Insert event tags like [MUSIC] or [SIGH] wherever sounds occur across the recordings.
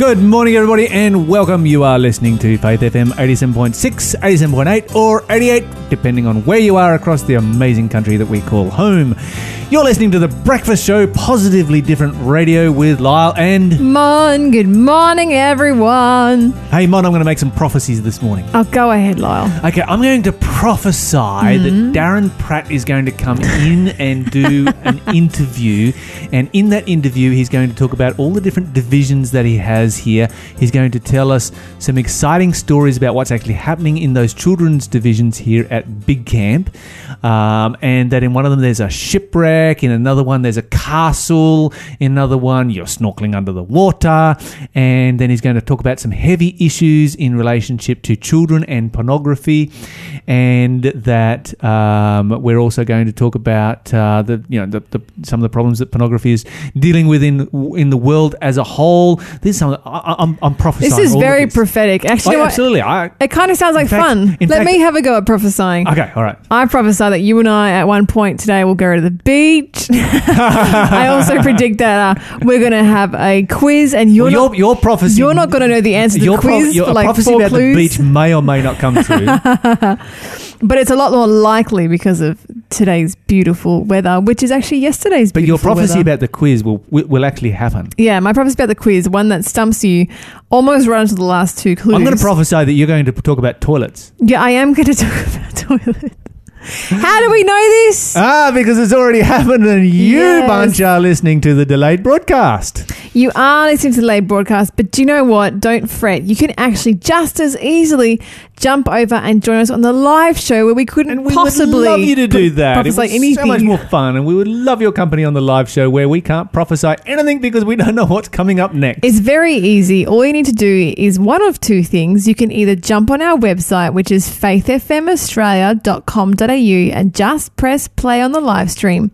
Good morning, everybody, and welcome. You are listening to Faith FM 87.6, 87.8, or 88, depending on where you are across the amazing country that we call home. You're listening to The Breakfast Show, positively different radio with Lyle and. Mon, good morning, everyone. Hey, Mon, I'm going to make some prophecies this morning. Oh, go ahead, Lyle. Okay, I'm going to prophesy that Darren Pratt is going to come in and do [LAUGHS] an interview. And in that interview, he's going to talk about all the different divisions that he has here. He's going to tell us some exciting stories about what's actually happening in those children's divisions here at Big Camp. Um, and that in one of them, there's a shipwreck. In another one, there's a castle. In another one, you're snorkeling under the water. And then he's going to talk about some heavy issues in relationship to children and pornography and that um, we're also going to talk about uh, the you know the, the, some of the problems that pornography is dealing with in in the world as a whole. This is something I, I'm, I'm prophesying. This is very this. prophetic. Actually, Oh, know what? absolutely. I, it kind of sounds like fact- fun. Let fact- me have a go at prophesying. okay, all right. I prophesy that you and I, at one point today, will go to the beach. [LAUGHS] I also predict that uh, we're going to have a quiz, and you're Well, not. your, your prophecy. You're not going to know the answer to the your pro- quiz your for like prophecy four about clues. the beach may or may not come true. [LAUGHS] But it's a lot more likely because of today's beautiful weather, which is actually yesterday's but your beautiful prophecy weather. about the quiz will will will actually happen. Yeah, my prophecy about the quiz, one that stumps you almost right into the last two clues. I'm going to prophesy that you're going to talk about toilets. Yeah, I am going [LAUGHS] to talk about toilet. How do we know this? Ah, because it's already happened, and you Yes. bunch are listening to the delayed broadcast. You are listening to the late broadcast, but do you know what? Don't fret. You can actually just as easily jump over and join us on the live show where we couldn't And we possibly would love you to do that. It was anything. so much more fun, and we would love your company on the live show where we can't prophesy anything because we don't know what's coming up next. It's very easy. All you need to do is one of two things. You can either jump on our website, which is faithfmaustralia.com.au, and just press play on the live stream.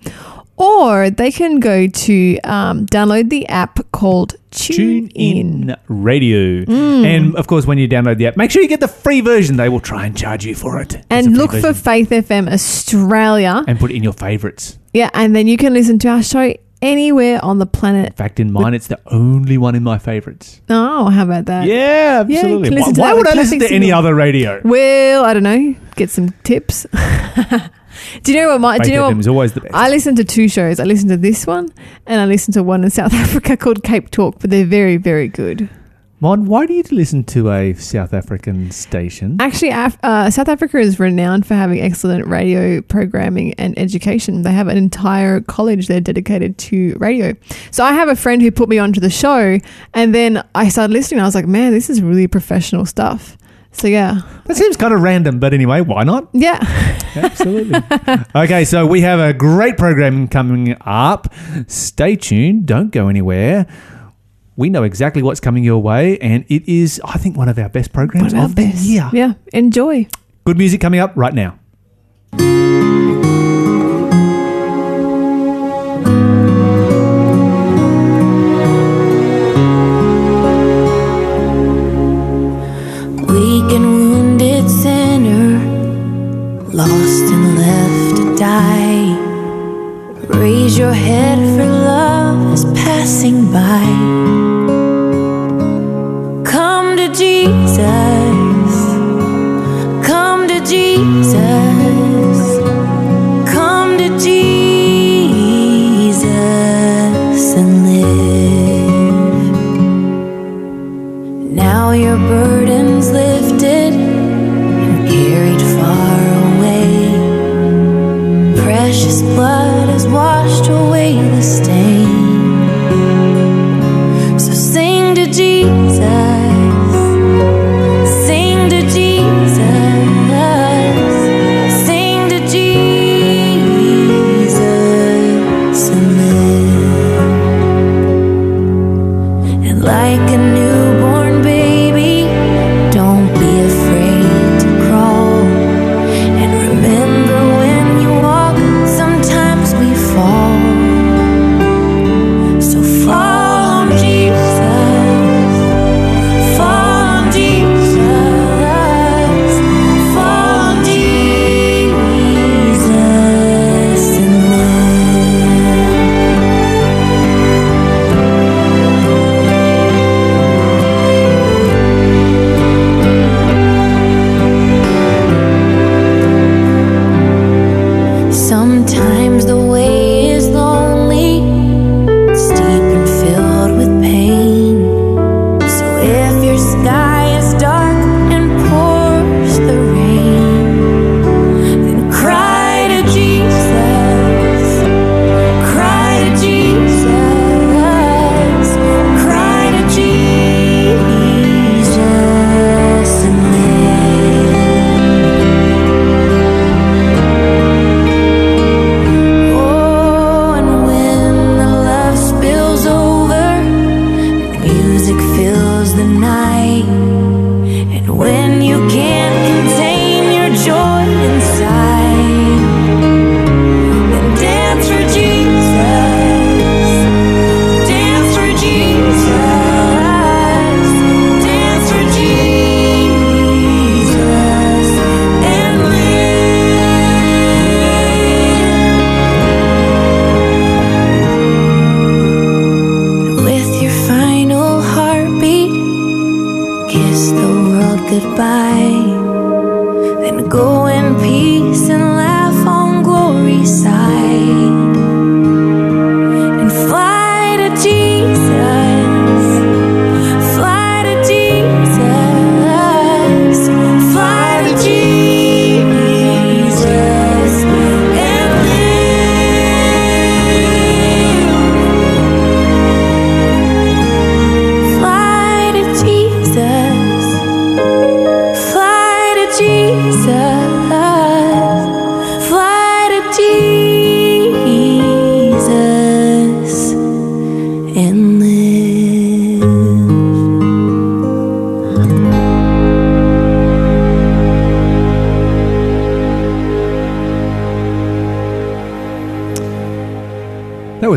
Or they can go to um, download the app called Tune, Tune In. in radio, Mm. and of course, when you download the app, make sure you get the free version. They will try and charge you for it. And look for. Faith FM Australia. and put it in your favorites. Yeah, and then you can listen to our show anywhere on the planet. In fact, in mine, it's the only one in my favorites. Oh, how about that? Yeah, absolutely. can why why would I listen to any other radio? Well, I don't know. Get some tips. [LAUGHS] do you know what my? Do you know what? always the best. I listen to two shows. I listen to this one, and I listen to one in South [LAUGHS] Africa called Cape Talk. But they're very, very good. Mon, why do you listen to a South African station? Actually, Af- uh, South Africa is renowned for having excellent radio programming and education. They have an entire college there dedicated to radio. So I have a friend who put me onto the show, and then I started listening. I was like, man, this is really professional stuff. So yeah, That seems kind of random, but anyway, why not? yeah. Absolutely. [LAUGHS] okay, so we have a great program coming up. Stay tuned. Don't go anywhere. We know exactly what's coming your way, and it is, I think, one of our best programs One of of the year. Yeah, enjoy. Good music coming up right now. Your head for love is passing by.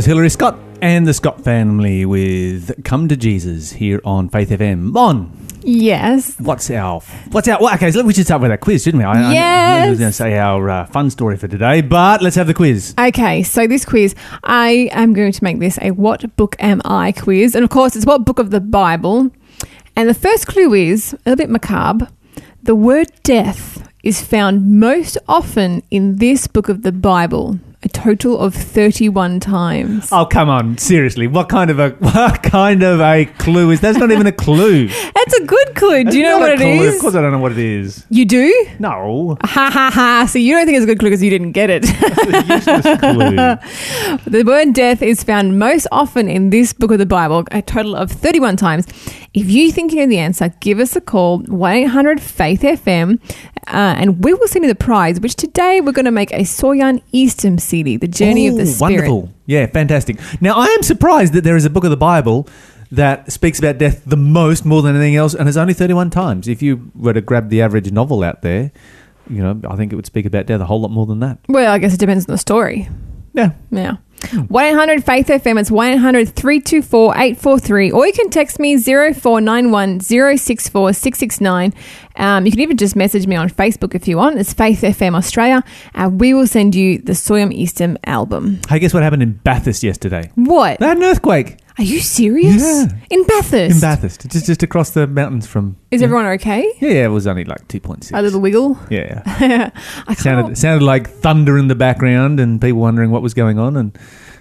Hillary Scott and the Scott family with "Come to Jesus" here on Faith FM. Mon, Yes. what's our what's our? Well, okay, so we should start with our quiz, shouldn't we? I, I- I, Yes. was going to say our uh, fun story for today, but let's have the quiz. Okay, so this quiz, I am going to make this a What Book Am I quiz. And of course, it's what book of the Bible. And the first clue is a little bit macabre. The word death is found most often in this book of the Bible, a total of 31 times. Oh come on, seriously, what kind of a [LAUGHS] what kind of a clue is? That's not even a clue. [LAUGHS] That's a good clue. Do you know what it clue. is? Of course, I don't know what it is. You do? No, Ha ha ha. So you don't think it's a good clue because you didn't get it. [LAUGHS] That's a useless clue. The word death is found most often in this book of the Bible, a total of 31 times. If you think you know the answer, give us a call, 1 800 Faith FM, uh, and we will send you the prize, which today we're going to make a Soyan Eastern CD, The Journey of the Spirit. Wonderful. Yeah, fantastic. Now, I am surprised that there is a book of the Bible that speaks about death the most, more than anything else, and it's only 31 times. If you were to grab the average novel out there, you know, I think it would speak about death a whole lot more than that. Well, I guess it depends on the story. Yeah. Yeah. 1 800 Faith FM. It's 1 800 324 843. Or you can text me 0491 064 669. Um, you can even just message me on Facebook if you want. It's Faith FM Australia. And we will send you the Soyam Easton album. Hey, guess what happened in Bathurst yesterday? What? They had an earthquake Are you serious? Yeah. In Bathurst? in Bathurst, just just across the mountains from. Is yeah. everyone okay? Yeah, yeah, it was only like 2.6. A little wiggle? Yeah. [LAUGHS] I sounded sounded like thunder in the background and people wondering what was going on and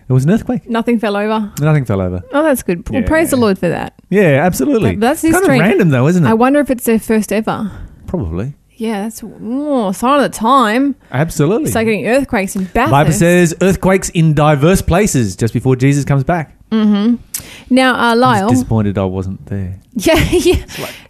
it was an earthquake. Nothing fell over. Nothing fell over. Oh, that's good. Well, Yeah. praise the Lord for that. Yeah, absolutely. But that's kind of random though, isn't it? I wonder if it's their first ever. Probably. Yeah, that's oh, sign of the time. Absolutely. Start getting earthquakes in Bathurst. Bible says earthquakes in diverse places just before Jesus comes back. Now, uh, I was Lyle, disappointed I wasn't there. [LAUGHS] yeah, yeah,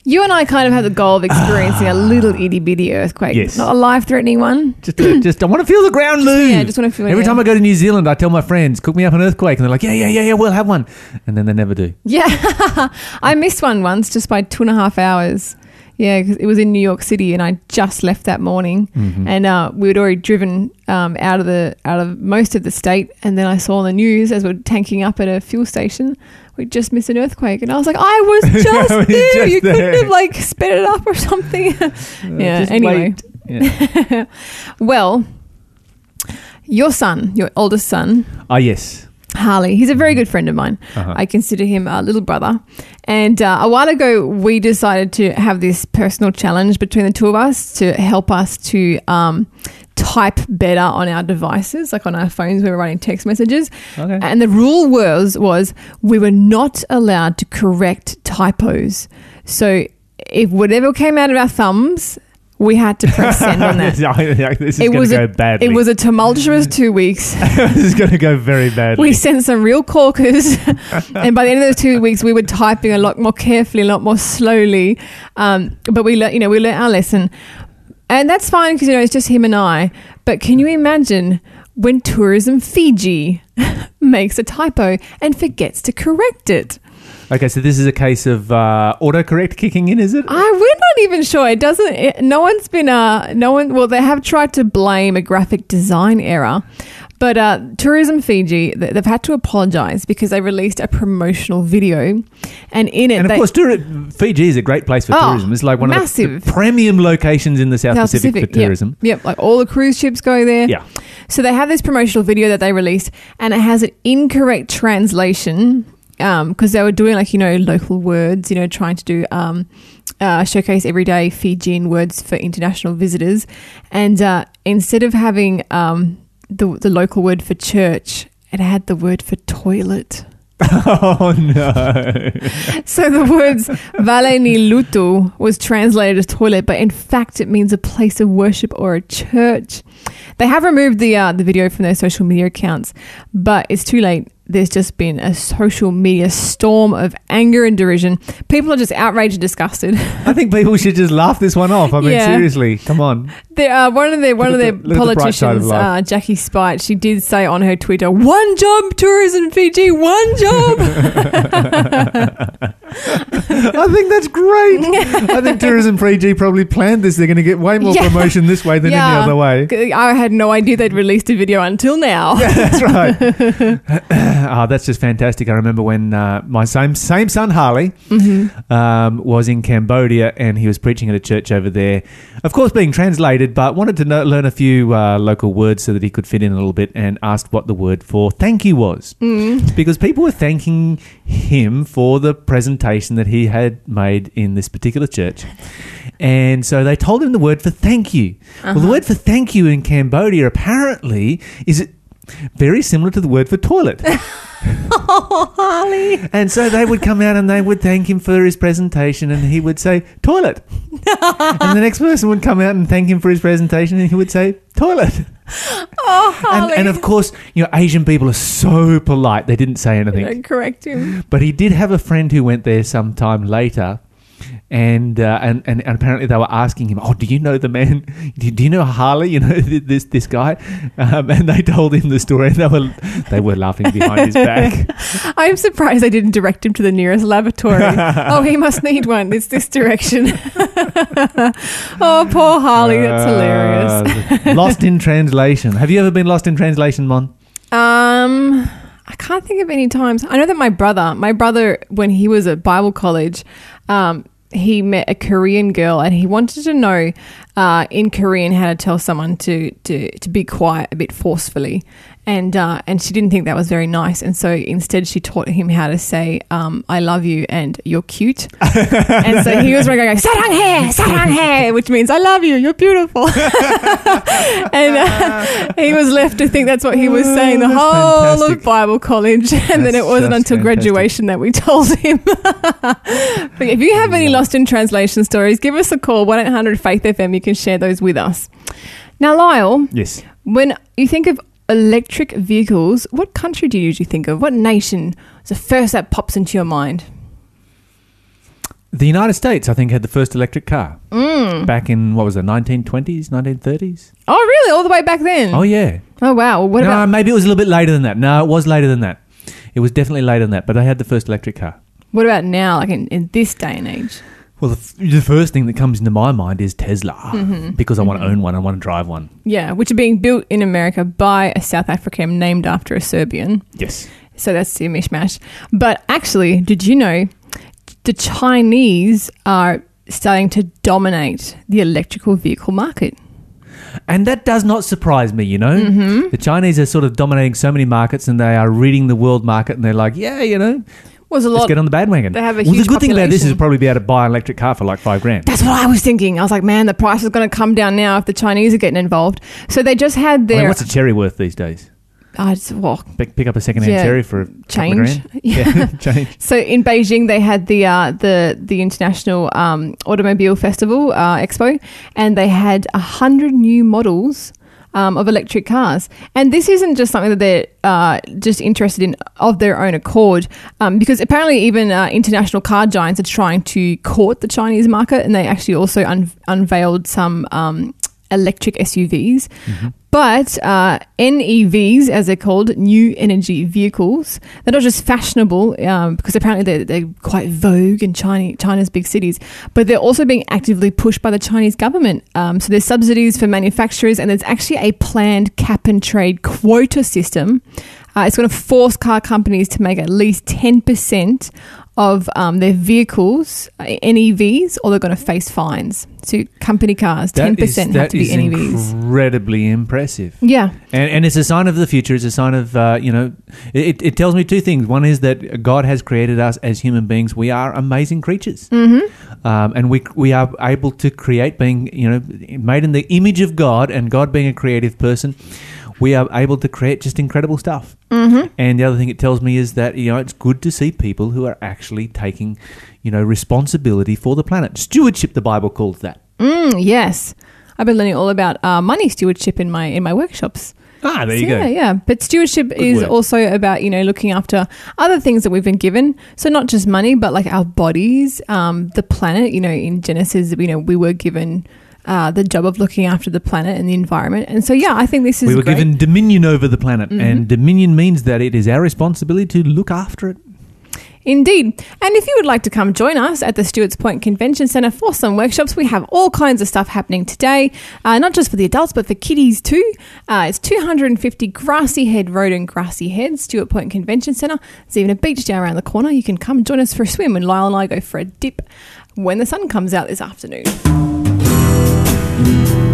you and I kind of had the goal of experiencing a [SIGHS] little itty bitty earthquake, Yes. not a life threatening one. Just, uh, just I want to feel the ground move. yeah, just wanna feel it, Every yeah. time I go to New Zealand, I tell my friends, "Cook me up an earthquake," and they're like, "Yeah, yeah, yeah, yeah, we'll have one," and then they never do. Yeah, [LAUGHS] I missed one once just by two and a half hours. Yeah, 'cause it was in New York City, and I just left that morning, Mm-hmm. and uh, we had already driven um, out of the out of most of the state, and then I saw on the news as we're tanking up at a fuel station, we just missed an earthquake, and I was like, I was [LAUGHS] just I was there. just you there. couldn't have like sped it up or something. [LAUGHS] [LAUGHS] yeah. Anyway. Yeah. well, your son, your oldest son, Ah, yes. Harley. He's a very good friend of mine. Uh-huh. I consider him a little brother. And uh, a while ago, we decided to have this personal challenge between the two of us to help us to um, type better on our devices, like on our phones when we're writing text messages. Okay. And the rule was was we were not allowed to correct typos. So if whatever came out of our thumbs, we had to press [LAUGHS] send on that. this is It going was to go a, badly. it was a tumultuous [LAUGHS] two weeks. [LAUGHS] this is going to go very badly. We sent some real corkers, and by the end of those two weeks, we were typing a lot more carefully, a lot more slowly. Um, but we, learnt, you know, we learned our lesson, and that's fine because you know it's just him and I. But can you imagine when Tourism Fiji makes a typo and forgets to correct it? Okay, so this is a case of uh, autocorrect kicking in, is it? I we're not even sure. It doesn't. It, no one's been. Uh, no one. Well, they have tried to blame a graphic design error, but uh, Tourism Fiji they- they've had to apologise because they released a promotional video, and in it, And of they, course, tour- Fiji is a great place for Oh, tourism. It's like one of massive. the premium locations in the South, South Pacific, for yep, tourism. Yep, like all the cruise ships go there. Yeah. So they have this promotional video that they released, and it has an incorrect translation because they were doing like you know local words, you know, trying to do um, uh, showcase everyday Fijian words for international visitors, and uh, instead of having um, the the local word for church, it had the word for toilet. [LAUGHS] Oh no! [LAUGHS] So the words Vale ni lotu was translated as toilet, but in fact it means a place of worship or a church. They have removed the uh, the video from their social media accounts, but it's too late. There's just been a social media storm of anger and derision. People are just outraged and disgusted. [LAUGHS] I think people should just laugh this one off. I mean, Yeah. seriously, come on. There, uh, one of their one Look of their the- at the of politicians, uh, Jackie Spite, she did say on her Twitter, "One job, tourism Fiji, one job." [LAUGHS] [LAUGHS] I think that's great. I think Tourism Fiji probably planned this. They're going to get way more Yeah. promotion this way than any other way. I had no idea they'd released a video until now. That's right. Oh, [COUGHS] that's just fantastic. I remember when uh, my same same son Harley Mm-hmm. um, was in Cambodia and he was preaching at a church over there. Of course, being translated, but wanted to know, learn a few uh, local words so that he could fit in a little bit and asked what the word for thank you was. Mm. Because people were thanking him for the presentation that he had made in this particular church. And so they told him the word for thank you. Well, Uh-huh. the word for thank you in Cambodia apparently is very similar to the word for toilet. Oh, [LAUGHS] Harley. [LAUGHS] And so they would come out and they would thank him for his presentation and he would say, toilet. [LAUGHS] and the next person would come out and thank him for his presentation and he would say, toilet. Oh, Harley. And, and of course, you know, Asian people are so polite, they didn't say anything. Don't correct him. But he did have a friend who went there sometime later. And, uh, and and and apparently they were asking him, "Oh, do you know the man? [LAUGHS] Do, do you know Harley? You know [LAUGHS] this this guy?" Um, and they told him the story. And [LAUGHS] they were they were laughing behind his back. I'm surprised they didn't direct him to the nearest laboratory. oh, he must need one. It's this direction. oh, poor Harley. That's hilarious. Uh, lost in translation. Have you ever been lost in translation, Mon? Um, I can't think of any times. I know that my brother, my brother, when he was at Bible college, um, he met a Korean girl and he wanted to know uh, in Korean how to tell someone to, to, to be quiet a bit forcefully. And, uh, and she didn't think that was very nice. And so instead, she taught him how to say, um, I love you and you're cute. [LAUGHS] and so he was going, saranghae, sarang hair, which means I love you, you're beautiful. [LAUGHS] and uh, he was left to think that's what he was saying the oh, whole fantastic. of Bible college. [LAUGHS] And that's then it wasn't until fantastic. graduation that we told him. but if you have any lost in translation stories, give us a call, 1 800 Faith FM. You can share those with us. Now, Lyle, Yes. when you think of electric vehicles, what country do you usually think of? What nation is the first that pops into your mind? The United States, I think, had the first electric car Mm. back in what was it, 1920s, 1930s? Oh, really? All the way back then? Oh yeah. Oh, wow. Well, what no, about maybe it was a little bit later than that. No, it was later than that. It was definitely later than that. But they had the first electric car. what about now? Like in, in this day and age? Well, the, f- the first thing that comes into my mind is Tesla Mm-hmm. because I want to own one. I want to drive one. Yeah, which are being built in America by a South African named after a Serbian. Yes. So that's the mishmash. But actually, did you know the Chinese are starting to dominate the electrical vehicle market? And that does not surprise me, you know. Mm-hmm. The Chinese are sort of dominating so many markets and they are reading the world market and they're like, yeah, you know, Was a let's lot. get on the bandwagon. they have a well, huge the good thing about this is you'll probably be able to buy an electric car for like five grand. That's what I was thinking. I was like, man, the price is going to come down now if the Chinese are getting involved. So they just had I their. mean, what's a Chery worth these days? oh, it's- well, Pick, pick up a second-hand Yeah. Chery for a couple of change. grand. [LAUGHS] Yeah, [LAUGHS] change. So in Beijing, they had the uh, the the International um, Automobile Festival uh, Expo, and they had a hundred new models. Um, of electric cars, and this isn't just something that they're uh, just interested in of their own accord, um, because apparently even uh, international car giants are trying to court the Chinese market, and they actually also un- unveiled some um, electric SUVs. But uh, NEVs, as they're called, new energy vehicles, they're not just fashionable um, because apparently they're, they're quite vogue in China, China's big cities, but they're also being actively pushed by the Chinese government. Um, so there's subsidies for manufacturers, and there's actually a planned cap and trade quota system. Uh, it's going to force car companies to make at least 10% of um, their vehicles, uh, NEVs, or they're going to face fines. So company cars, ten percent have to be is NEVs. incredibly impressive. Yeah, And, and it's a sign of the future. It's a sign of, uh, you know, it, it tells me two things. One is that God has created us as human beings. We are amazing creatures. Mm-hmm. Um, and we, we are able to create, being, you know, made in the image of God and God being a creative person. We are able to create just incredible stuff. Mm-hmm. And the other thing it tells me is that, you know, it's good to see people who are actually taking, you know, responsibility for the planet. Stewardship, the Bible calls that. Mm, yes. I've been learning all about uh, money stewardship in my in my workshops. Ah, there you go. Yeah, yeah. But stewardship is word. also about you know looking after other things that we've been given. So not just money, but like our bodies, um, the planet. You know, in Genesis, you know, we were given. Uh, the job of looking after the planet and the environment, and so yeah, I think this is we were great. given dominion over the planet, and dominion means that it is our responsibility to look after it. Indeed. And if you would like to come join us at the Stewart's Point Convention Centre for some workshops, we have all kinds of stuff happening today, uh, not just for the adults, but for kiddies too. Uh, it's 250 Grassy Head Road and Grassy Head, Stewart Point Convention Centre. There's even a beach down around the corner. You can come join us for a swim when Lyle and I go for a dip when the sun comes out this afternoon. I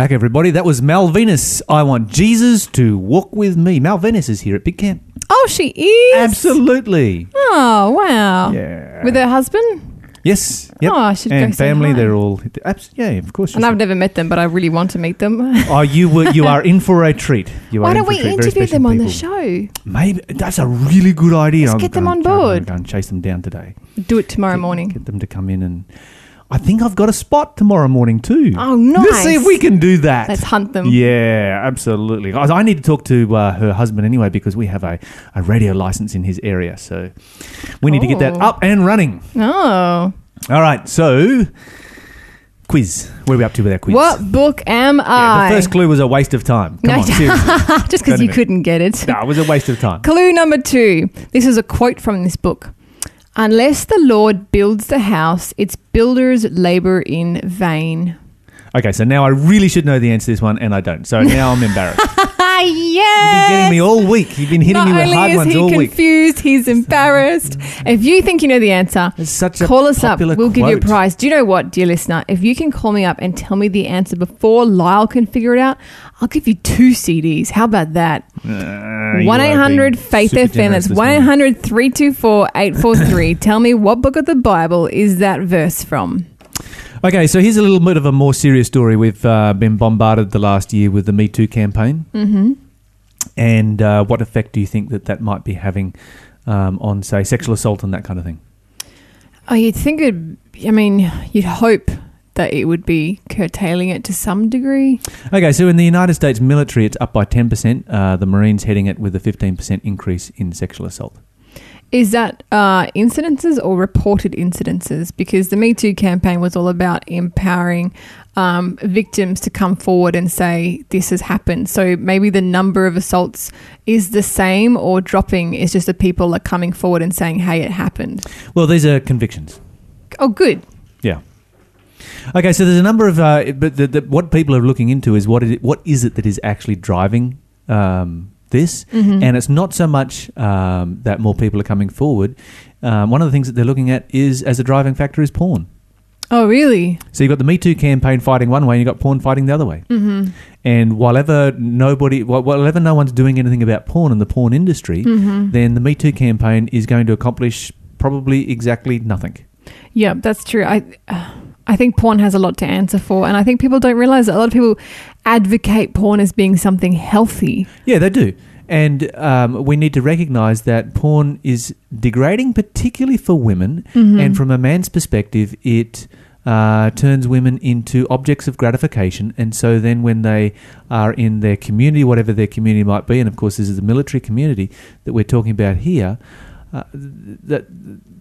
back, everybody. That was Malvinus. I want Jesus to walk with me. Malvinus is here at Big Camp. Oh, she is? Absolutely. Oh, wow. Yeah. With her husband? Yes. Yep. Oh, I should go and say family, hi. they're all. Abs- yeah, of course. And I've never met them, but I really want to meet them. [LAUGHS] Oh, you were. You are in for a treat. You Why are in don't for a we treat. Very interview special them on the people. show? Maybe that's a really good idea. Let's I'm get them gonna on I'm board. gonna go and chase them down today. Do it tomorrow morning. Get them to come in and. I think I've got a spot tomorrow morning too. Oh, nice. Let's see if we can do that. Let's hunt them. Yeah, absolutely. Guys, I need to talk to uh, her husband anyway because we have a, a radio license in his area. So we need to get that Oh. up and running. Oh. All right. So, quiz. Where are we up to with our quiz? What book am Yeah, I? the first clue was a waste of time. Come No, on, seriously. [LAUGHS] just because you couldn't get it. no, it was a waste of time. Clue number two. This is a quote from this book. Unless the Lord builds the house, its builders labor in vain. Okay, so now I really should know the answer to this one, and I don't. So now I'm [LAUGHS] embarrassed. Ah, You've been getting me all week. You've been hitting Not me with only hard is ones he all week. He's confused, he's embarrassed. If you think you know the answer, It's such a call us up. We'll give you a quote. prize. Do you know what, dear listener? If you can call me up and tell me the answer before Lyle can figure it out, I'll give you two CDs. How about that? Uh, you 1 are 800 Faith super FM. generous That's this 1 morning. 800 324 843. [LAUGHS] Tell me what book of the Bible is that verse from? Okay, so here's a little bit of a more serious story. We've uh, been bombarded the last year with the Me Too campaign. Mm-hmm. And uh, what effect do you think that that might be having um, on, say, sexual assault and that kind of thing? Oh, you'd think it, I mean, you'd hope that it would be curtailing it to some degree. Okay, so in the United States military, it's up by 10%. Uh, the Marines heading it with a 15% increase in sexual assault. Is that uh, incidences or reported incidences? Because the Me Too campaign was all about empowering um, victims to come forward and say this has happened. So maybe the number of assaults is the same or dropping. It's just that people are coming forward and saying, "Hey, it happened." Well, these are convictions. Oh, good. Yeah. Okay, so there's a number of, uh, but the, the, what people are looking into is what is it, what is it that is actually driving um, this, Mm-hmm. and it's not so much um, that more people are coming forward. Um, one of the things that they're looking at is as a driving factor is porn. Oh, really? So you've got the Me Too campaign fighting one way, and you've got porn fighting the other way. Mm-hmm. And while ever nobody, while ever no one's doing anything about porn and the porn industry, Mm-hmm. then the Me Too campaign is going to accomplish probably exactly nothing. Yeah, that's true. I I think porn has a lot to answer for, and I think people don't realize that a lot of people advocate porn as being something healthy. Yeah, they do. And um, we need to recognize that porn is degrading, particularly for women. Mm-hmm. And from a man's perspective, it uh, turns women into objects of gratification. And so then, when they are in their community, whatever their community might be, and of course, this is the military community that we're talking about here, uh, that,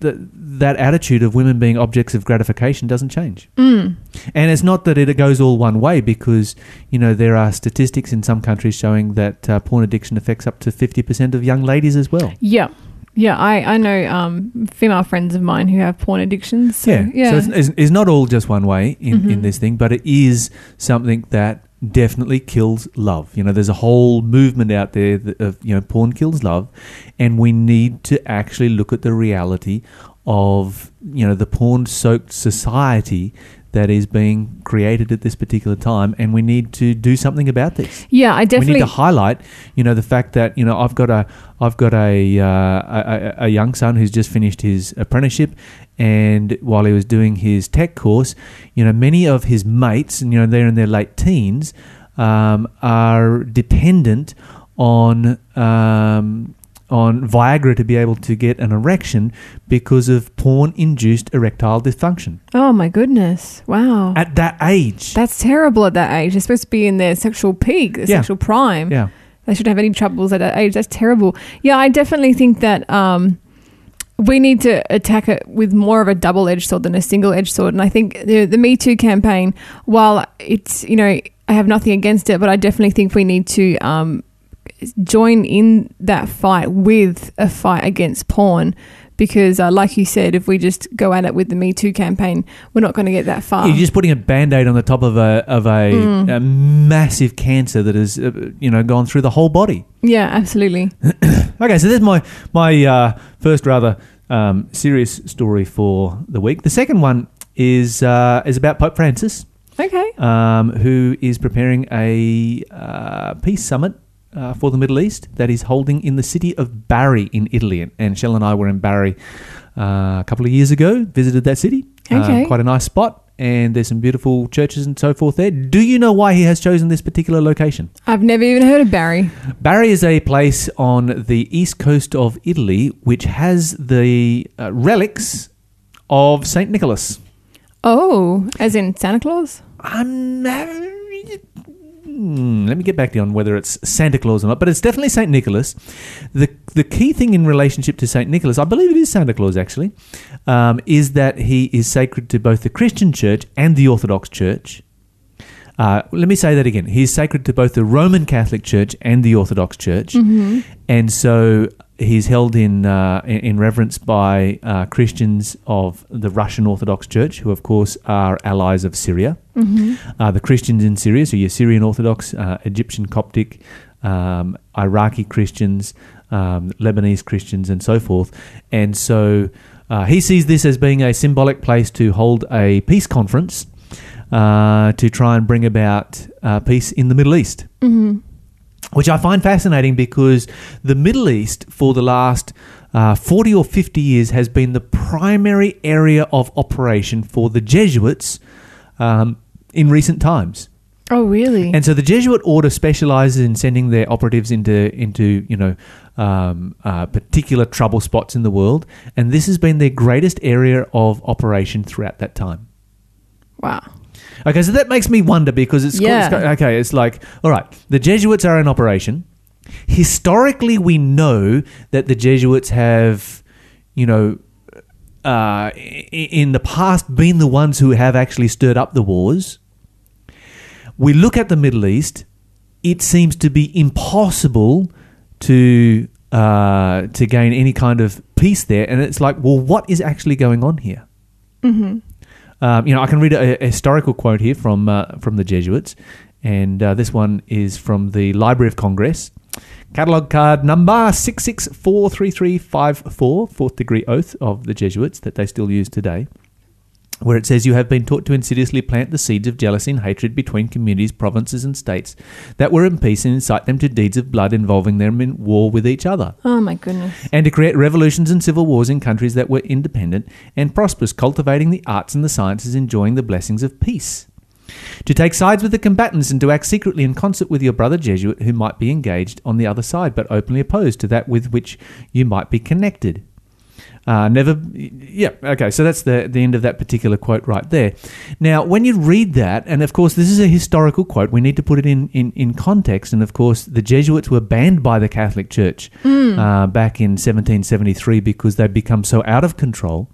that, that attitude of women being objects of gratification doesn't change. Mm. And it's not that it goes all one way because, you know, there are statistics in some countries showing that uh, porn addiction affects up to 50% of young ladies as well. Yeah. Yeah, I, I know um, female friends of mine who have porn addictions. So, yeah. yeah. So it's, it's, it's not all just one way in, in Mhm. this thing, but it is something that definitely kills love. You know, there's a whole movement out there that, of, you know, porn kills love. And we need to actually look at the reality of, you know, the porn soaked society that is being created at this particular time. And we need to do something about this. yeah, I definitely we need to highlight, you know, the fact that you know I've got a I've got a, uh, a- a young son who's just finished his apprenticeship, and while he was doing his tech course, you know, many of his mates, and you know, they're in their late teens, um, are dependent on. Um, on Viagra to be able to get an erection because of porn induced erectile dysfunction. oh, my goodness. Wow. At that age. That's terrible at that age. They're supposed to be in their sexual peak, their Yeah. sexual prime. yeah. They shouldn't have any troubles at that age. That's terrible. Yeah, I definitely think that um, we need to attack it with more of a double edged sword than a single edged sword. And I think the, the Me Too campaign, while it's, you know, I have nothing against it, but I definitely think we need to um, join in that fight with a fight against porn. Because, uh, like you said, if we just go at it with the Me Too campaign, we're not going to get that far. You're just putting a band-aid on the top of a of a, Mm. a massive cancer that has uh, you know gone through the whole body. yeah, absolutely. [COUGHS] Okay, so there's my my uh, first rather um, serious story for the week. The second one is uh, is about Pope Francis, Okay. um, who is preparing a uh, peace summit. Uh, for the Middle East, that is holding in the city of Bari in Italy, and, and Shell and I were in Bari uh, a couple of years ago. Visited that city, Uh, Okay. quite a nice spot, and there's some beautiful churches and so forth there. Do you know why he has chosen this particular location? I've never even heard of Barry. Bari is a place on the east coast of Italy which has the uh, relics of Saint Nicholas. Oh, as in Santa Claus? I'm hmm, let me get back to you on whether it's Santa Claus or not, but it's definitely Saint Nicholas. The the key thing in relationship to Saint Nicholas, I believe it is Santa Claus actually, um, is that he is sacred to both the Christian Church and the Orthodox Church. Uh, let me say that again. He is sacred to both the Roman Catholic Church and the Orthodox Church, and so he's held in uh, in reverence by uh, Christians of the Russian Orthodox Church, who of course are allies of Syria. Uh, the Christians in Syria, so your Syrian Orthodox, uh, Egyptian Coptic, um, Iraqi Christians, um, Lebanese Christians, and so forth. And so uh, he sees this as being a symbolic place to hold a peace conference uh, to try and bring about uh, peace in the Middle East. Which I find fascinating because the Middle East, for the last uh, 40 or 50 years, has been the primary area of operation for the Jesuits um, in recent times. Oh, really? And so the Jesuit order specializes in sending their operatives into into you know um, uh, particular trouble spots in the world, and this has been their greatest area of operation throughout that time. wow. Okay, so that makes me wonder because it's, Yeah. it's okay. It's like all right, the Jesuits are in operation. Historically, we know that the Jesuits have, you know, uh, i- in the past been the ones who have actually stirred up the wars. We look at the Middle East; it seems to be impossible to uh, to gain any kind of peace there, and it's like, well, what is actually going on here? Um, you know, I can read a, a historical quote here from uh, from the Jesuits, and uh, this one is from the Library of Congress, catalogue card number six six four three three five four, fourth degree oath of the Jesuits that they still use today. Where it says, You have been taught to insidiously plant the seeds of jealousy and hatred between communities, provinces, and states that were in peace and incite them to deeds of blood involving them in war with each other Oh, my goodness. and to create revolutions and civil wars in countries that were independent and prosperous, cultivating the arts and the sciences, enjoying the blessings of peace. To take sides with the combatants and to act secretly in concert with your brother Jesuit who might be engaged on the other side, but openly opposed to that with which you might be connected. Uh, never, yeah, okay, so that's the, the end of that particular quote right there. Now, when you read that, and of course, this is a historical quote, we need to put it in, in, in context. And of course, the Jesuits were banned by the Catholic Church uh, back in 1773 because they'd become so out of control.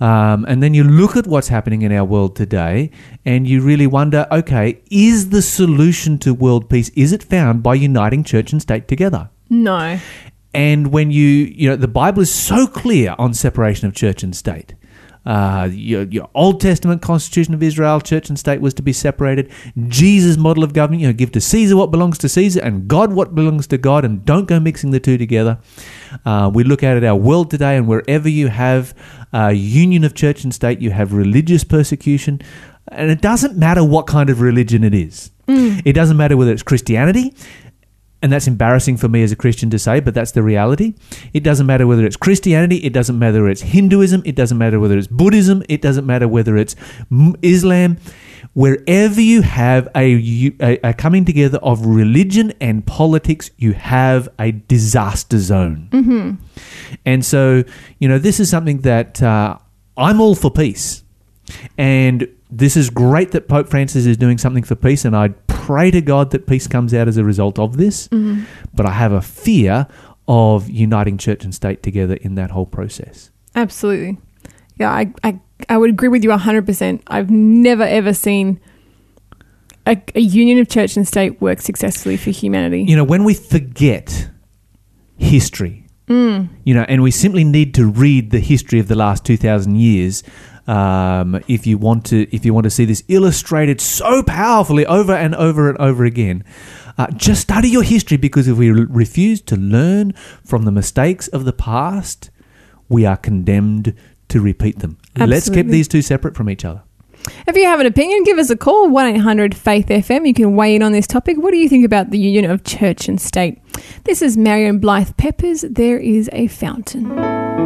Um, and then you look at what's happening in our world today, and you really wonder okay, is the solution to world peace, is it found by uniting church and state together? No. And when you, you know, the Bible is so clear on separation of church and state. Uh, your, your Old Testament Constitution of Israel, church and state was to be separated. Jesus' model of government, you know, give to Caesar what belongs to Caesar and God what belongs to God, and don't go mixing the two together. Uh, we look at it, our world today, and wherever you have a union of church and state, you have religious persecution. And it doesn't matter what kind of religion it is. It doesn't matter whether it's Christianity, and that's embarrassing for me as a Christian to say, but that's the reality. It doesn't matter whether it's Christianity, it doesn't matter whether it's Hinduism, it doesn't matter whether it's Buddhism, it doesn't matter whether it's Islam. Wherever you have a a coming together of religion and politics, you have a disaster zone. And so, you know, this is something that uh, I'm all for peace. And this is great that Pope Francis is doing something for peace, and I pray to God that peace comes out as a result of this. Mm-hmm. But I have a fear of uniting church and state together in that whole process. Absolutely. Yeah, I, I, I would agree with you 100%. I've never, ever seen a, a union of church and state work successfully for humanity. You know, when we forget history, mm. you know, and we simply need to read the history of the last 2,000 years. Um, if you want to, if you want to see this illustrated so powerfully over and over and over again, uh, just study your history because if we refuse to learn from the mistakes of the past, we are condemned to repeat them. Let's keep these two separate from each other. If you have an opinion, give us a call 1 800 Faith FM. You can weigh in on this topic. What do you think about the union of church and state? This is Marion Blythe Peppers. There is a fountain.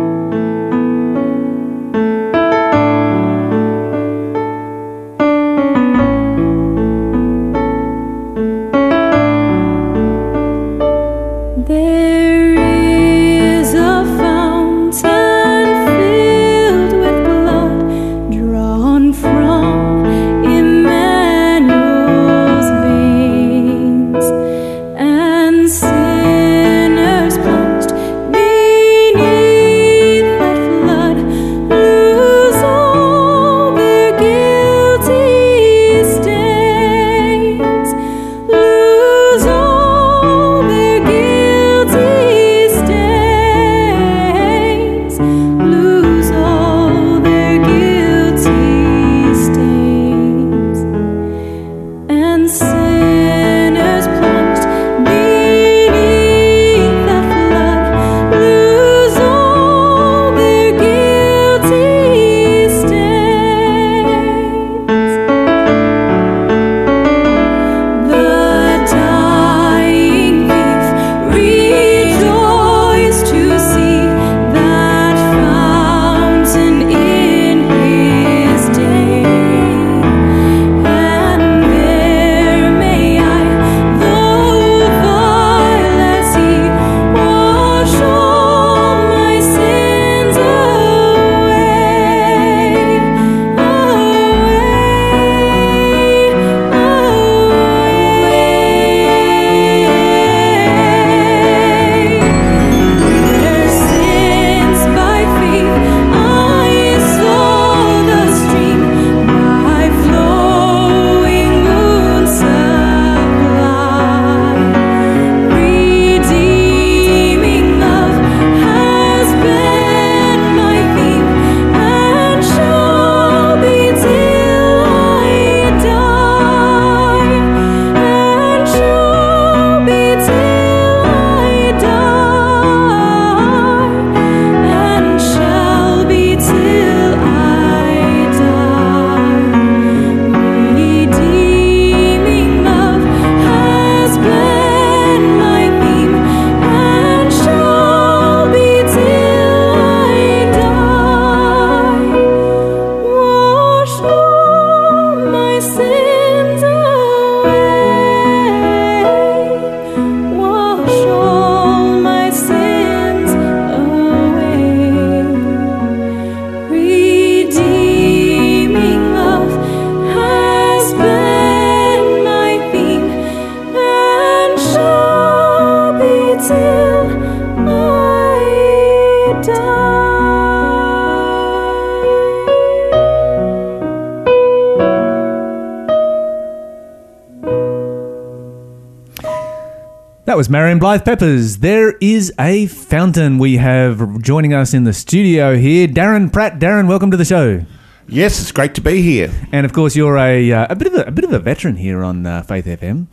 That was Marion Blythe Peppers. There is a fountain. We have joining us in the studio here, Darren Pratt. Darren, welcome to the show. Yes, it's great to be here. And of course, you're a, uh, a bit of a, a bit of a veteran here on uh, Faith FM.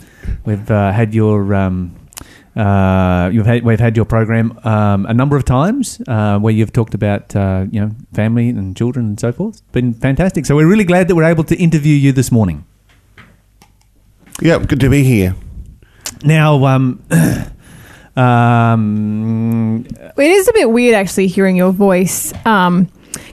We've uh, had your um, uh, you've had, we've had your program um, a number of times uh, where you've talked about uh, you know family and children and so forth. It's been fantastic. So we're really glad that we're able to interview you this morning. Yeah, good to be here. Now, um, [CLEARS THROAT] um, It is a bit weird actually hearing your voice um,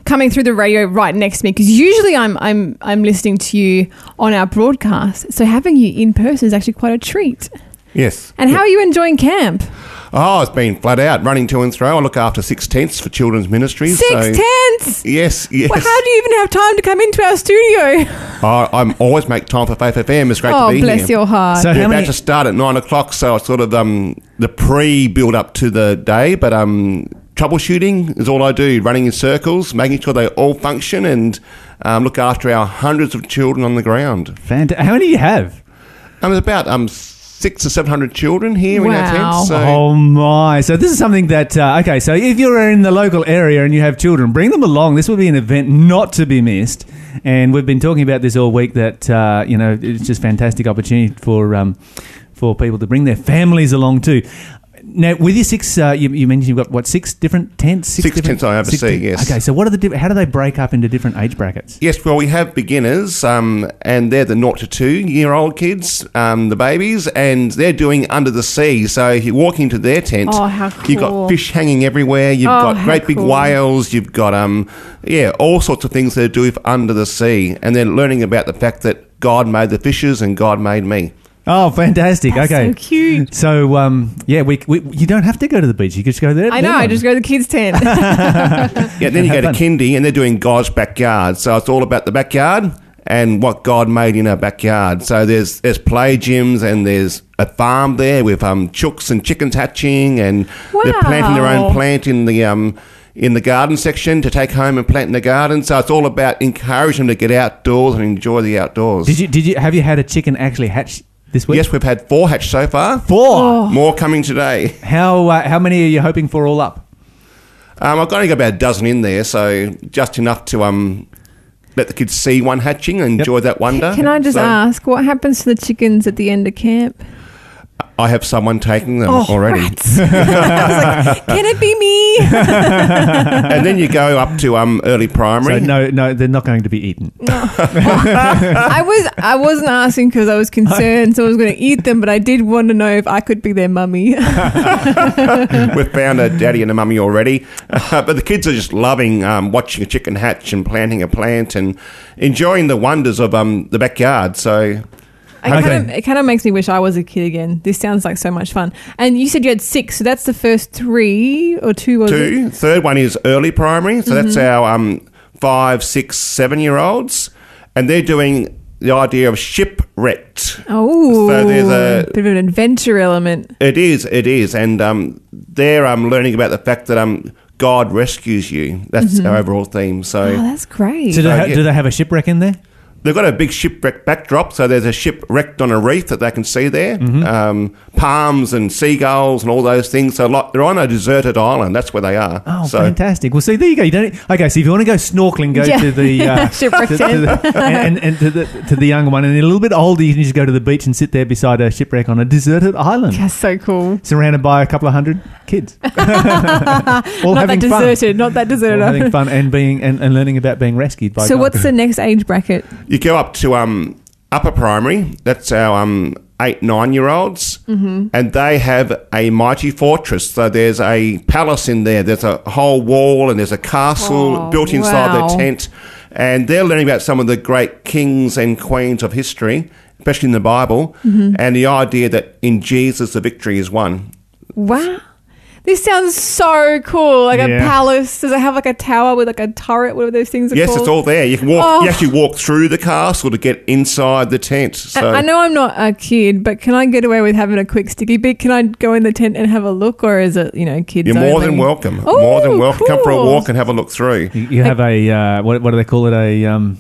coming through the radio right next to me because usually I'm I'm I'm listening to you on our broadcast. So having you in person is actually quite a treat. Yes. And how are you enjoying camp? Oh, it's been flat out, running to and fro. I look after six tents for children's ministries. Six so- tents. Yes, yes. Well, how do you even have time to come into our studio? [LAUGHS] Oh, I'm always make time for Faith FM. It's great oh, to be here bless your heart. So We're how about many? to start at nine o'clock, so it's sort of um, the pre-build up to the day. But um, troubleshooting is all I do, running in circles, making sure they all function, and um, look after our hundreds of children on the ground. Fanta- how many do you have? Um, there's about um, six or seven hundred children here in our Wow. tents. So Oh my! So this is something that uh, okay. So if you're in the local area and you have children, bring them along. This will be an event not to be missed. And we've been talking about this all week. That uh, you know, it's just fantastic opportunity for um, for people to bring their families along too. Now, with your six, uh, you, you mentioned you've got what six different tents? Six different, tents I oversee, six di- yes. Okay, so what are the diff- how do they break up into different age brackets? Yes, well, we have beginners, um, and they're the naught to two year old kids, um, the babies, and they're doing under the sea. So you walk into their tent, Oh, how cool. you've got fish hanging everywhere, you've Oh, got how great big cool. whales, you've got um, yeah, all sorts of things they do with under the sea, and they're learning about the fact that God made the fishes and God made me. Oh, fantastic! That's okay, so cute. So um, yeah, we, we you don't have to go to the beach. You can just go there. I know. I just go to the kids' tent. [LAUGHS] Yeah, then you go Have to kindy, and they're doing God's backyard. So it's all about the backyard and what God made in our backyard. So there's there's play gyms and there's a farm there with um chooks and chickens hatching, and they're planting their own plant in the um in the garden section to take home and plant in the garden. So it's all about encouraging them to get outdoors and enjoy the outdoors. Did you did you have you had a chicken actually hatch this week? Yes, we've had four hatch so far. four. More coming today. How uh, how many are you hoping for all up? Um, I've only got about a dozen in there, so just enough to um let the kids see one hatching and enjoy that wonder. Can I just So- ask what happens to the chickens at the end of camp? I have someone taking them Oh, already. rats. [LAUGHS] I was like, can it be me? [LAUGHS] and then you go up to um, early primary. So no no they're not going to be eaten. I was I wasn't asking because I was concerned so I was going to eat them, but I did want to know if I could be their mummy. [LAUGHS] We've found a daddy and a mummy already. Uh, but the kids are just loving um, watching a chicken hatch and planting a plant and enjoying the wonders of um, the backyard. So I Okay. kind of, it kind of makes me wish I was a kid again. This sounds like so much fun. And you said you had six, so that's the first three or two, was it? two. Third one is early primary. So that's our um, five, six, seven year olds. And they're doing the idea of shipwrecked. Oh, So there's a- bit of an adventure element. It is, it is, and um, they're um, learning about the fact that um, God rescues you. That's our overall theme. So Oh, that's great. So do, they ha- yeah. do they have a shipwreck in there? They've got a big shipwreck backdrop. So there's a ship wrecked on a reef that they can see there. Um, palms and seagulls and all those things. So like, they're on a deserted island. That's where they are. Oh, so, fantastic! Well, see, there you go. You don't. Okay, so if you want to go snorkeling, go Yeah. to the [LAUGHS] uh, Shipwreck to, to the, and, and, and to the to the younger one, and a little bit older, you can just go to the beach and sit there beside a shipwreck on a deserted island, That's so cool. surrounded by a couple of hundred kids, [LAUGHS] [LAUGHS] all not having that fun, deserted. Not that deserted, all having fun, and being and, and learning about being rescued by. so God. what's the next age bracket? you go up to um, upper primary. That's our um, eight, nine year olds. Mm-hmm. And they have a mighty fortress. So there's a palace in there. There's a whole wall and there's a castle Oh, built inside wow. their tent. And they're learning about some of the great kings and queens of history, especially in the Bible, Mm-hmm. and the idea that in Jesus the victory is won. Wow. This sounds so cool. Like a Yeah. palace. Does it have like a tower with like a turret? What are those things are Yes, called? it's all there. You can walk. Oh. You actually walk through the castle to get inside the tent. So I I know I'm not a kid, but can I get away with having a quick sticky beat? Can I go in the tent and have a look, or is it you know kids? you're more only? than welcome. Oh, more than welcome. Come for a cool. walk and have a look through. You, you have a uh, what, what do they call it? A um,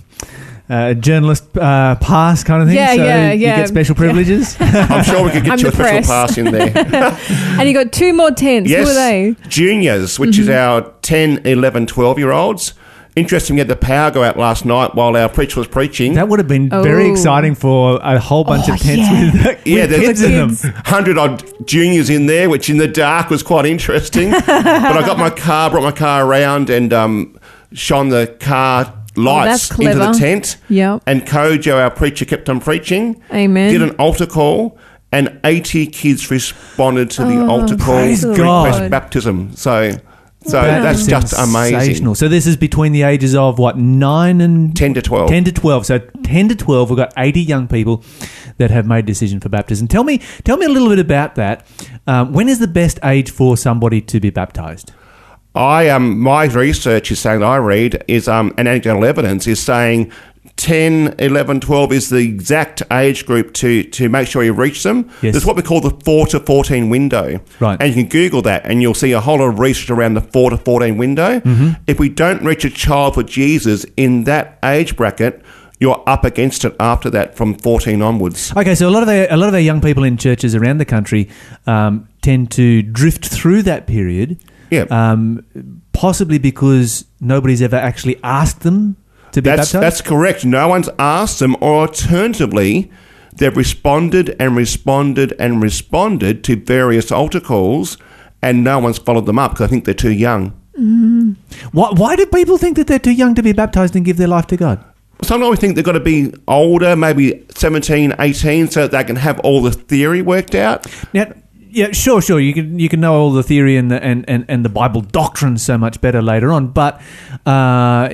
uh, journalist uh, pass kind of thing. Yeah, so yeah, You yeah. get special privileges. [LAUGHS] I'm sure we could get I'm you a special press. pass in there. [LAUGHS] And you got two more tents. yes, Who are they? juniors, which is Mm-hmm. our 10, 11, 12 year olds. Interesting, we had the power go out last night while our preacher was preaching. that would have been very Oh. exciting for a whole bunch Oh, of tents yeah. with, [LAUGHS] with Yeah, there's- kids in them. Hundred odd juniors in there, which in the dark was quite interesting. but I got my car, brought my car around, and um, shone the car lights that's into the tent. Yep. And Kojo, our preacher, kept on preaching. Amen. Did an altar call, and eighty kids responded to the altar call. praise God. request baptism. So, so That that's just amazing. So this is between the ages of what nine and 10 to 12. 10 to 12. So 10 to 12, we've got 80 young people that have made decision for baptism. Tell me, tell me a little bit about that. Um, when is the best age for somebody to be baptized? I um my research is saying that I read is um and anecdotal evidence is saying 10, 11, 12 is the exact age group to to make sure you reach them. Yes. There's what we call the 4 to 14 window. Right. And you can Google that and you'll see a whole lot of research around the 4 to 14 window. Mm-hmm. If we don't reach a child for Jesus in that age bracket, you're up against it after that from 14 onwards. Okay, so a lot of our, a lot of our young people in churches around the country um, tend to drift through that period. Yeah. Um, possibly because nobody's ever actually asked them to be That's baptized. that's correct. No one's asked them, or alternatively, they've responded and responded and responded to various altar calls, and no one's followed them up because I think they're too young. why, why do people think that they're too young to be baptized and give their life to God? Sometimes we think they've got to be older, maybe 17, 18, so that they can have all the theory worked out. Now, yeah, sure, sure. You can you can know all the theory and the, and, and, and the Bible doctrine so much better later on, but uh,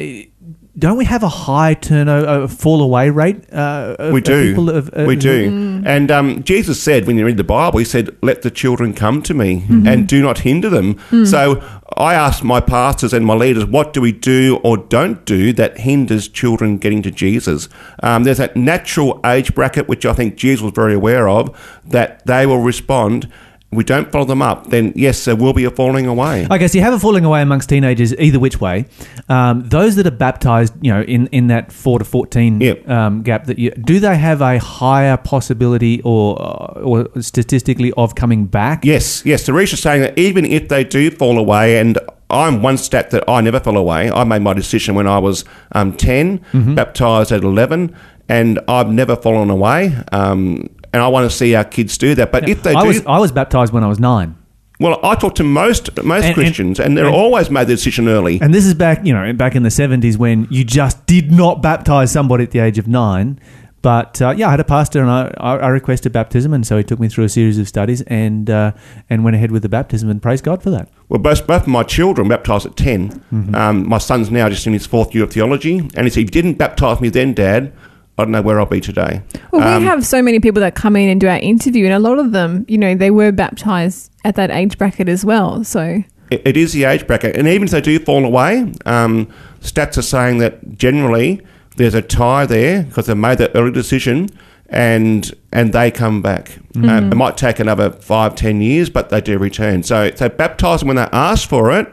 don't we have a high turnover, fall away rate? Uh, of, We do. people of- uh, we do. And um, Jesus said, when you read the Bible, he said, Let the children come to me and do not hinder them. So I asked my pastors and my leaders, What do we do or don't do that hinders children getting to Jesus? Um, there's that natural age bracket, which I think Jesus was very aware of, that they will respond. We don't follow them up, then yes, there will be a falling away. Okay, so you have a falling away amongst teenagers either which way. Um, those that are baptized, you know, in, in that four to fourteen Yep. um, gap, that you, do they have a higher possibility or or statistically of coming back? Yes, yes. The research is saying that even if they do fall away, and I'm one stat that I never fell away. I made my decision when I was um, 10, Mm-hmm. baptized at 11, and I've never fallen away. Um, and I want to see our kids do that. But if they I do, was I was baptized when I was nine. well, I talk to most most And- and- Christians, and, they're and- always made the decision early. And this is back, you know, back in the 70s when you just did not baptize somebody at the age of nine. But uh, yeah, I had a pastor and I, I requested baptism, and so he took me through a series of studies and uh, and went ahead with the baptism, and praise God for that. Well, both, both of my children baptized at 10. Mm-hmm. Um, my son's now just in his fourth year of theology, and he said, if you didn't baptize me then, Dad, I don't know where I'll be today. Well, Um, we have so many people that come in and do our interview, and a lot of them, you know, they were baptized at that age bracket as well. So It, it is the age bracket, and even if they do fall away, um, stats are saying that generally there's a tie there because they made that early decision, and and they come back. Uh, it might take another five, ten years, but they do return. So, so baptising when they ask for it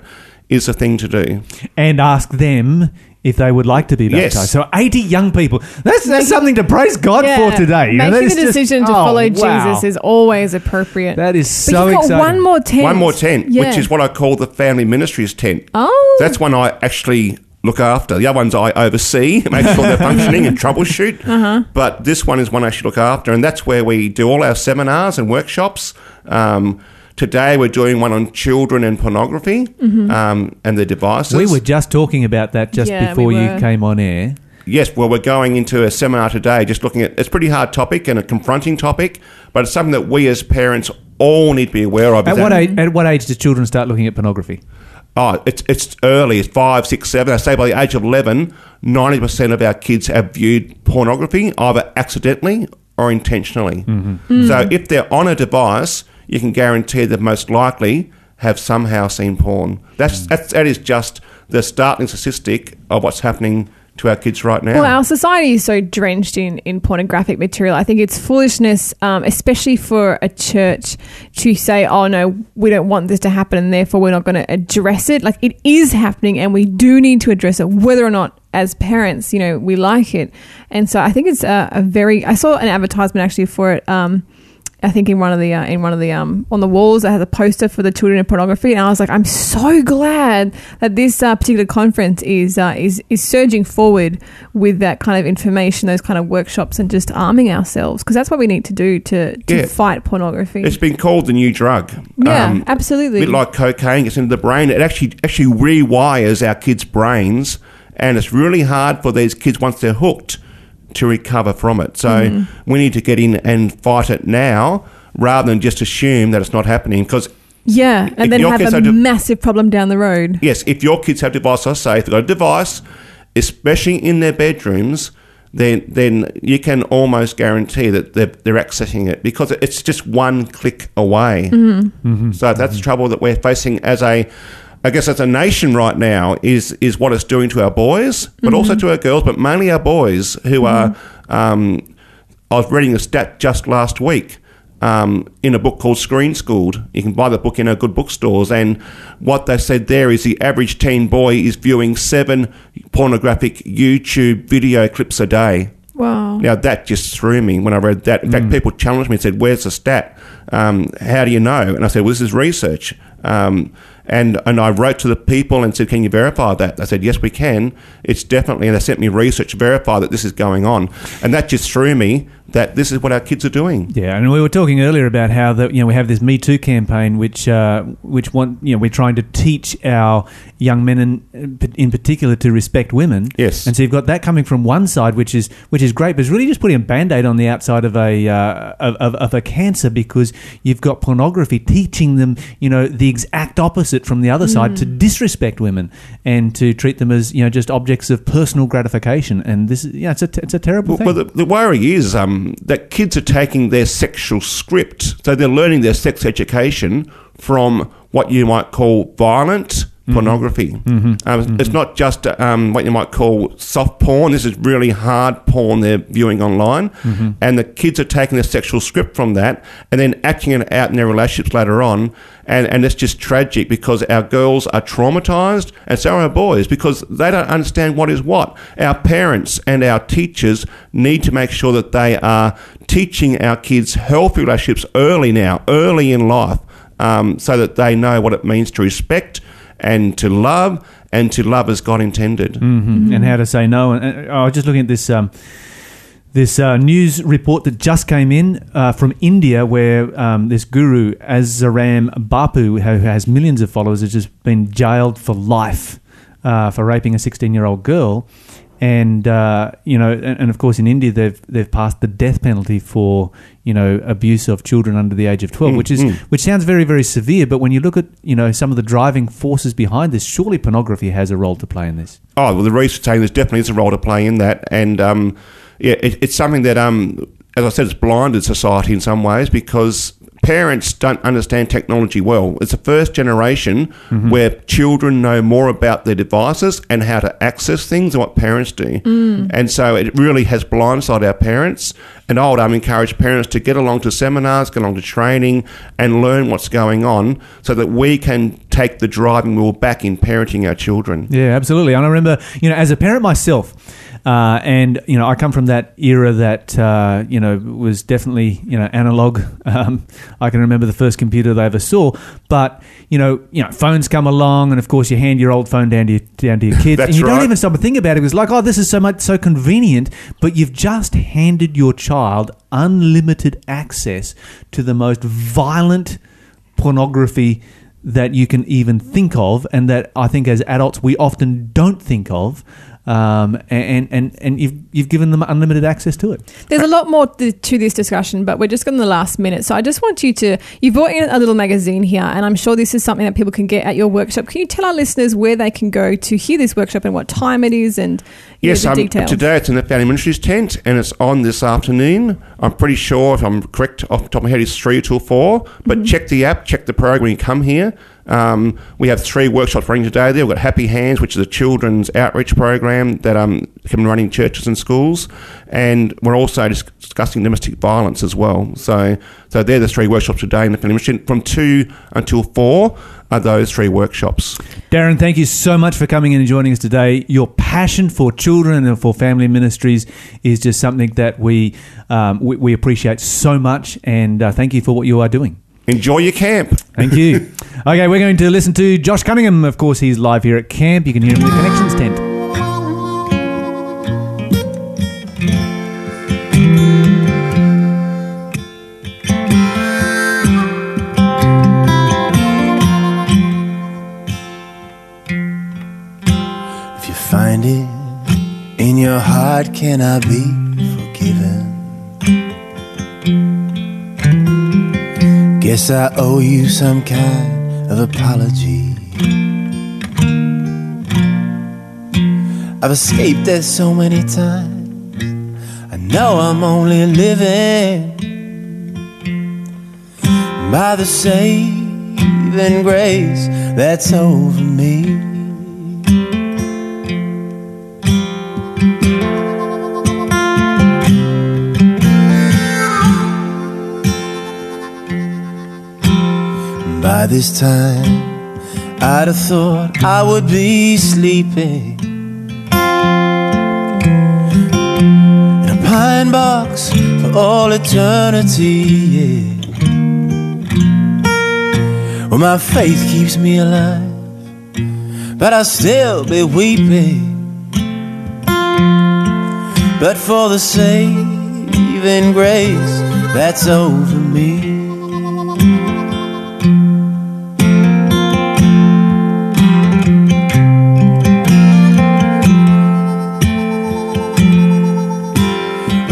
is the thing to do. And ask them if they would like to be Yes. baptized. So 80 young people. That's, that's something to praise God Yeah, for today. You making is the just- decision to oh, follow wow. Jesus is always appropriate. That is but so you've got exciting. one more tent. One more tent, Yeah. which is what I call the family ministries tent. Oh. That's one I actually look after. The other ones I oversee, [LAUGHS] make sure they're functioning and troubleshoot. [LAUGHS] Uh-huh. But this one is one I actually look after, and that's where we do all our seminars and workshops. Um, today we're doing one on children and pornography Mm-hmm. um, and their devices. We were just talking about that just Yeah, before we you came on air. Yes, well, we're going into a seminar today just looking at it's a pretty hard topic and a confronting topic, but it's something that we as parents all need to be aware of. At what, age, at what age do children start looking at pornography? Oh, it's it's early. It's five, six, seven. I say by the age of eleven, ninety percent of our kids have viewed pornography either accidentally or intentionally. Mm-hmm. So if they're on a device, you can guarantee that most likely have somehow seen porn. That's, that's that is just the startling statistic of what's happening to our kids right now. Well, our society is so drenched in, in pornographic material. I think it's foolishness, um, especially for a church to say, oh, no, we don't want this to happen and therefore we're not going to address it. Like, it is happening and we do need to address it, whether or not as parents, you know, we like it. And so I think it's a, a very, I saw an advertisement actually for it. Um, I think in one of the uh, in one of the um on the walls I had a poster for the children of pornography, and I was like, I'm so glad that this uh, particular conference is uh, is is surging forward with that kind of information, those kind of workshops, and just arming ourselves because that's what we need to do to to Yeah. fight pornography. it's been called the new drug. yeah, Um, absolutely. a bit like cocaine gets into the brain. It actually actually rewires our kids' brains, and it's really hard for these kids once they're hooked to recover from it. So Mm-hmm. we need to get in and fight it now, rather than just assume that it's not happening. Because yeah, and then your have kids a are do- massive problem down the road. yes, if your kids have devices, I say if they've got a device, especially in their bedrooms. Then, then you can almost guarantee that they're, they're accessing it because it's just one click away. Mm-hmm. Mm-hmm. So that's the trouble that we're facing as a, I guess as a nation right now is is what it's doing to our boys, but also to our girls, but mainly our boys who are. Um, I was reading a stat just last week um, in a book called Screen Schooled. You can buy the book in our good bookstores, and what they said there is the average teen boy is viewing seven pornographic YouTube video clips a day. Wow. Now that just threw me when I read that. In fact, people challenged me and said, "Where's the stat? Um, how do you know?" And I said, "Well, this is research." Um, and and I wrote to the people and said, "Can you verify that?" They said, "Yes, we can. It's definitely." And they sent me research to verify that this is going on. And that just threw me that this is what our kids are doing. Yeah, and we were talking earlier about how that you know we have this Me Too campaign, which uh, which want you know we're trying to teach our young men in, in particular to respect women. Yes. and so you've got that coming from one side, which is which is great, but it's really just putting a band aid on the outside of a uh, of, of, of a cancer because you've got pornography teaching them you know the exact opposite from the other side to disrespect women and to treat them as you know just objects of personal gratification, and this is yeah it's a it's a terrible Well, thing. well, the, the worry is um, that kids are taking their sexual script, so they're learning their sex education from what you might call violent pornography. Um, It's not just um, what you might call soft porn. This is really hard porn they're viewing online, and the kids are taking their sexual script from that and then acting it out in their relationships later on. And, and it's just tragic because our girls are traumatized and so are our boys because they don't understand what is what. Our parents and our teachers need to make sure that they are teaching our kids healthy relationships early now, early in life, um, so that they know what it means to respect and to love and to love as God intended. Mhm, and how to say no. And, and I was just looking at this um, this uh, news report that just came in uh, from India, where um, this guru Asaram Bapu, who has millions of followers, has just been jailed for life uh, for raping a 16 year old girl. And uh, you know, and, and of course, in India, they've they've passed the death penalty for you know abuse of children under the age of twelve, which is which sounds very very severe. But when you look at you know some of the driving forces behind this, surely pornography has a role to play in this. Oh, well, the research saying there's definitely is a role to play in that, and um, yeah, it, it's something that, um, as I said, it's blinded society in some ways because parents don't understand technology well. It's the first generation where children know more about their devices and how to access things than what parents do, and so it really has blindsided our parents. And I would um, encourage parents to get along to seminars, get along to training, and learn what's going on, so that we can take the driving wheel back in parenting our children. Yeah, absolutely. And I remember, you know, as a parent myself, uh, and you know, I come from that era that uh, you know was definitely you know analog. [LAUGHS] Um, I can remember the first computer they ever saw, but you know, you know, phones come along, and of course, you hand your old phone down to your, down to your [LAUGHS] kids, and you don't even stop and think about it. It's like, oh, this is so much so convenient, but you've just handed your child unlimited access to the most violent pornography that you can even think of, and that I think as adults we often don't think of. Um, and and and you've you've given them unlimited access to it. There's a lot more to this discussion, but we're just in the last minute. So I just want you to, you brought in a little magazine here, and I'm sure this is something that people can get at your workshop. Can you tell our listeners where they can go to hear this workshop and what time it is and Yes, um, today it's in the Family Ministries tent and it's on this afternoon. I'm pretty sure, if I'm correct off the top of my head, it's 3 till 4. But Mm-hmm. check the app, check the program when you come here. Um, we have three workshops running today. There we've got Happy Hands, which is a children's outreach program that um can be running in churches and schools, and we're also discussing domestic violence as well. So so they're the three workshops today in the Family Mission from two until four are those three workshops. Darren, thank you so much for coming in and joining us today. Your passion for children and for family ministries is just something that we um, we, we appreciate so much, and uh, thank you for what you are doing. Enjoy your camp. Thank you. [LAUGHS] okay, we're going to listen to Josh Cunningham. Of course, he's live here at camp. You can hear him in the Connections tent. Can I be forgiven? Guess I owe you some kind of apology. I've escaped that so many times. I know I'm only living by the saving grace that's over me. This time, I'd have thought I would be sleeping in a pine box for all eternity. Yeah. Well, my faith keeps me alive, but I'll still be weeping. But for the saving grace that's over me.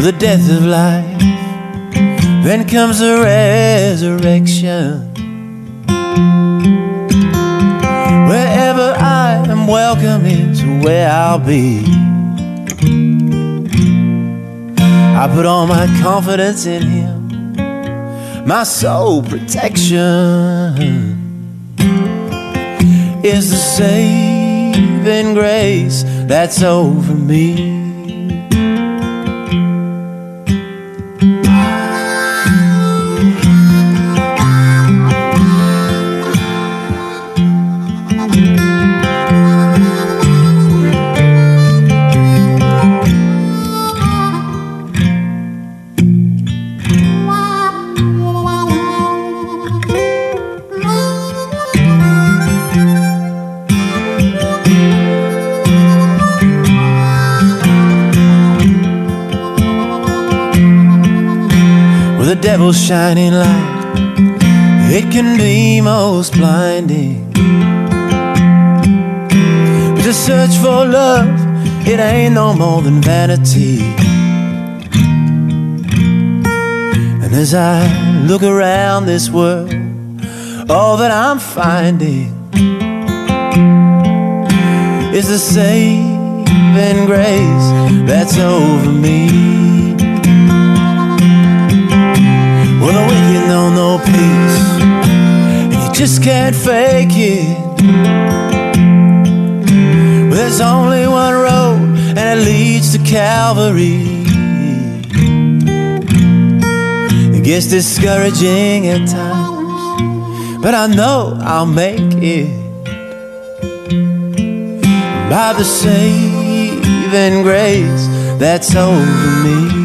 The death of life. Then comes the resurrection. Wherever I am welcome is where I'll be. I put all my confidence in Him, my sole protection is the saving grace that's over me. The devil's shining light. It can be most blinding. But to search for love, it ain't no more than vanity. And as I look around this world, all that I'm finding is the saving grace that's over me. The wicked know no peace, and you just can't fake it. Well, there's only one road, and it leads to Calvary. It gets discouraging at times, but I know I'll make it by the saving grace that's over me.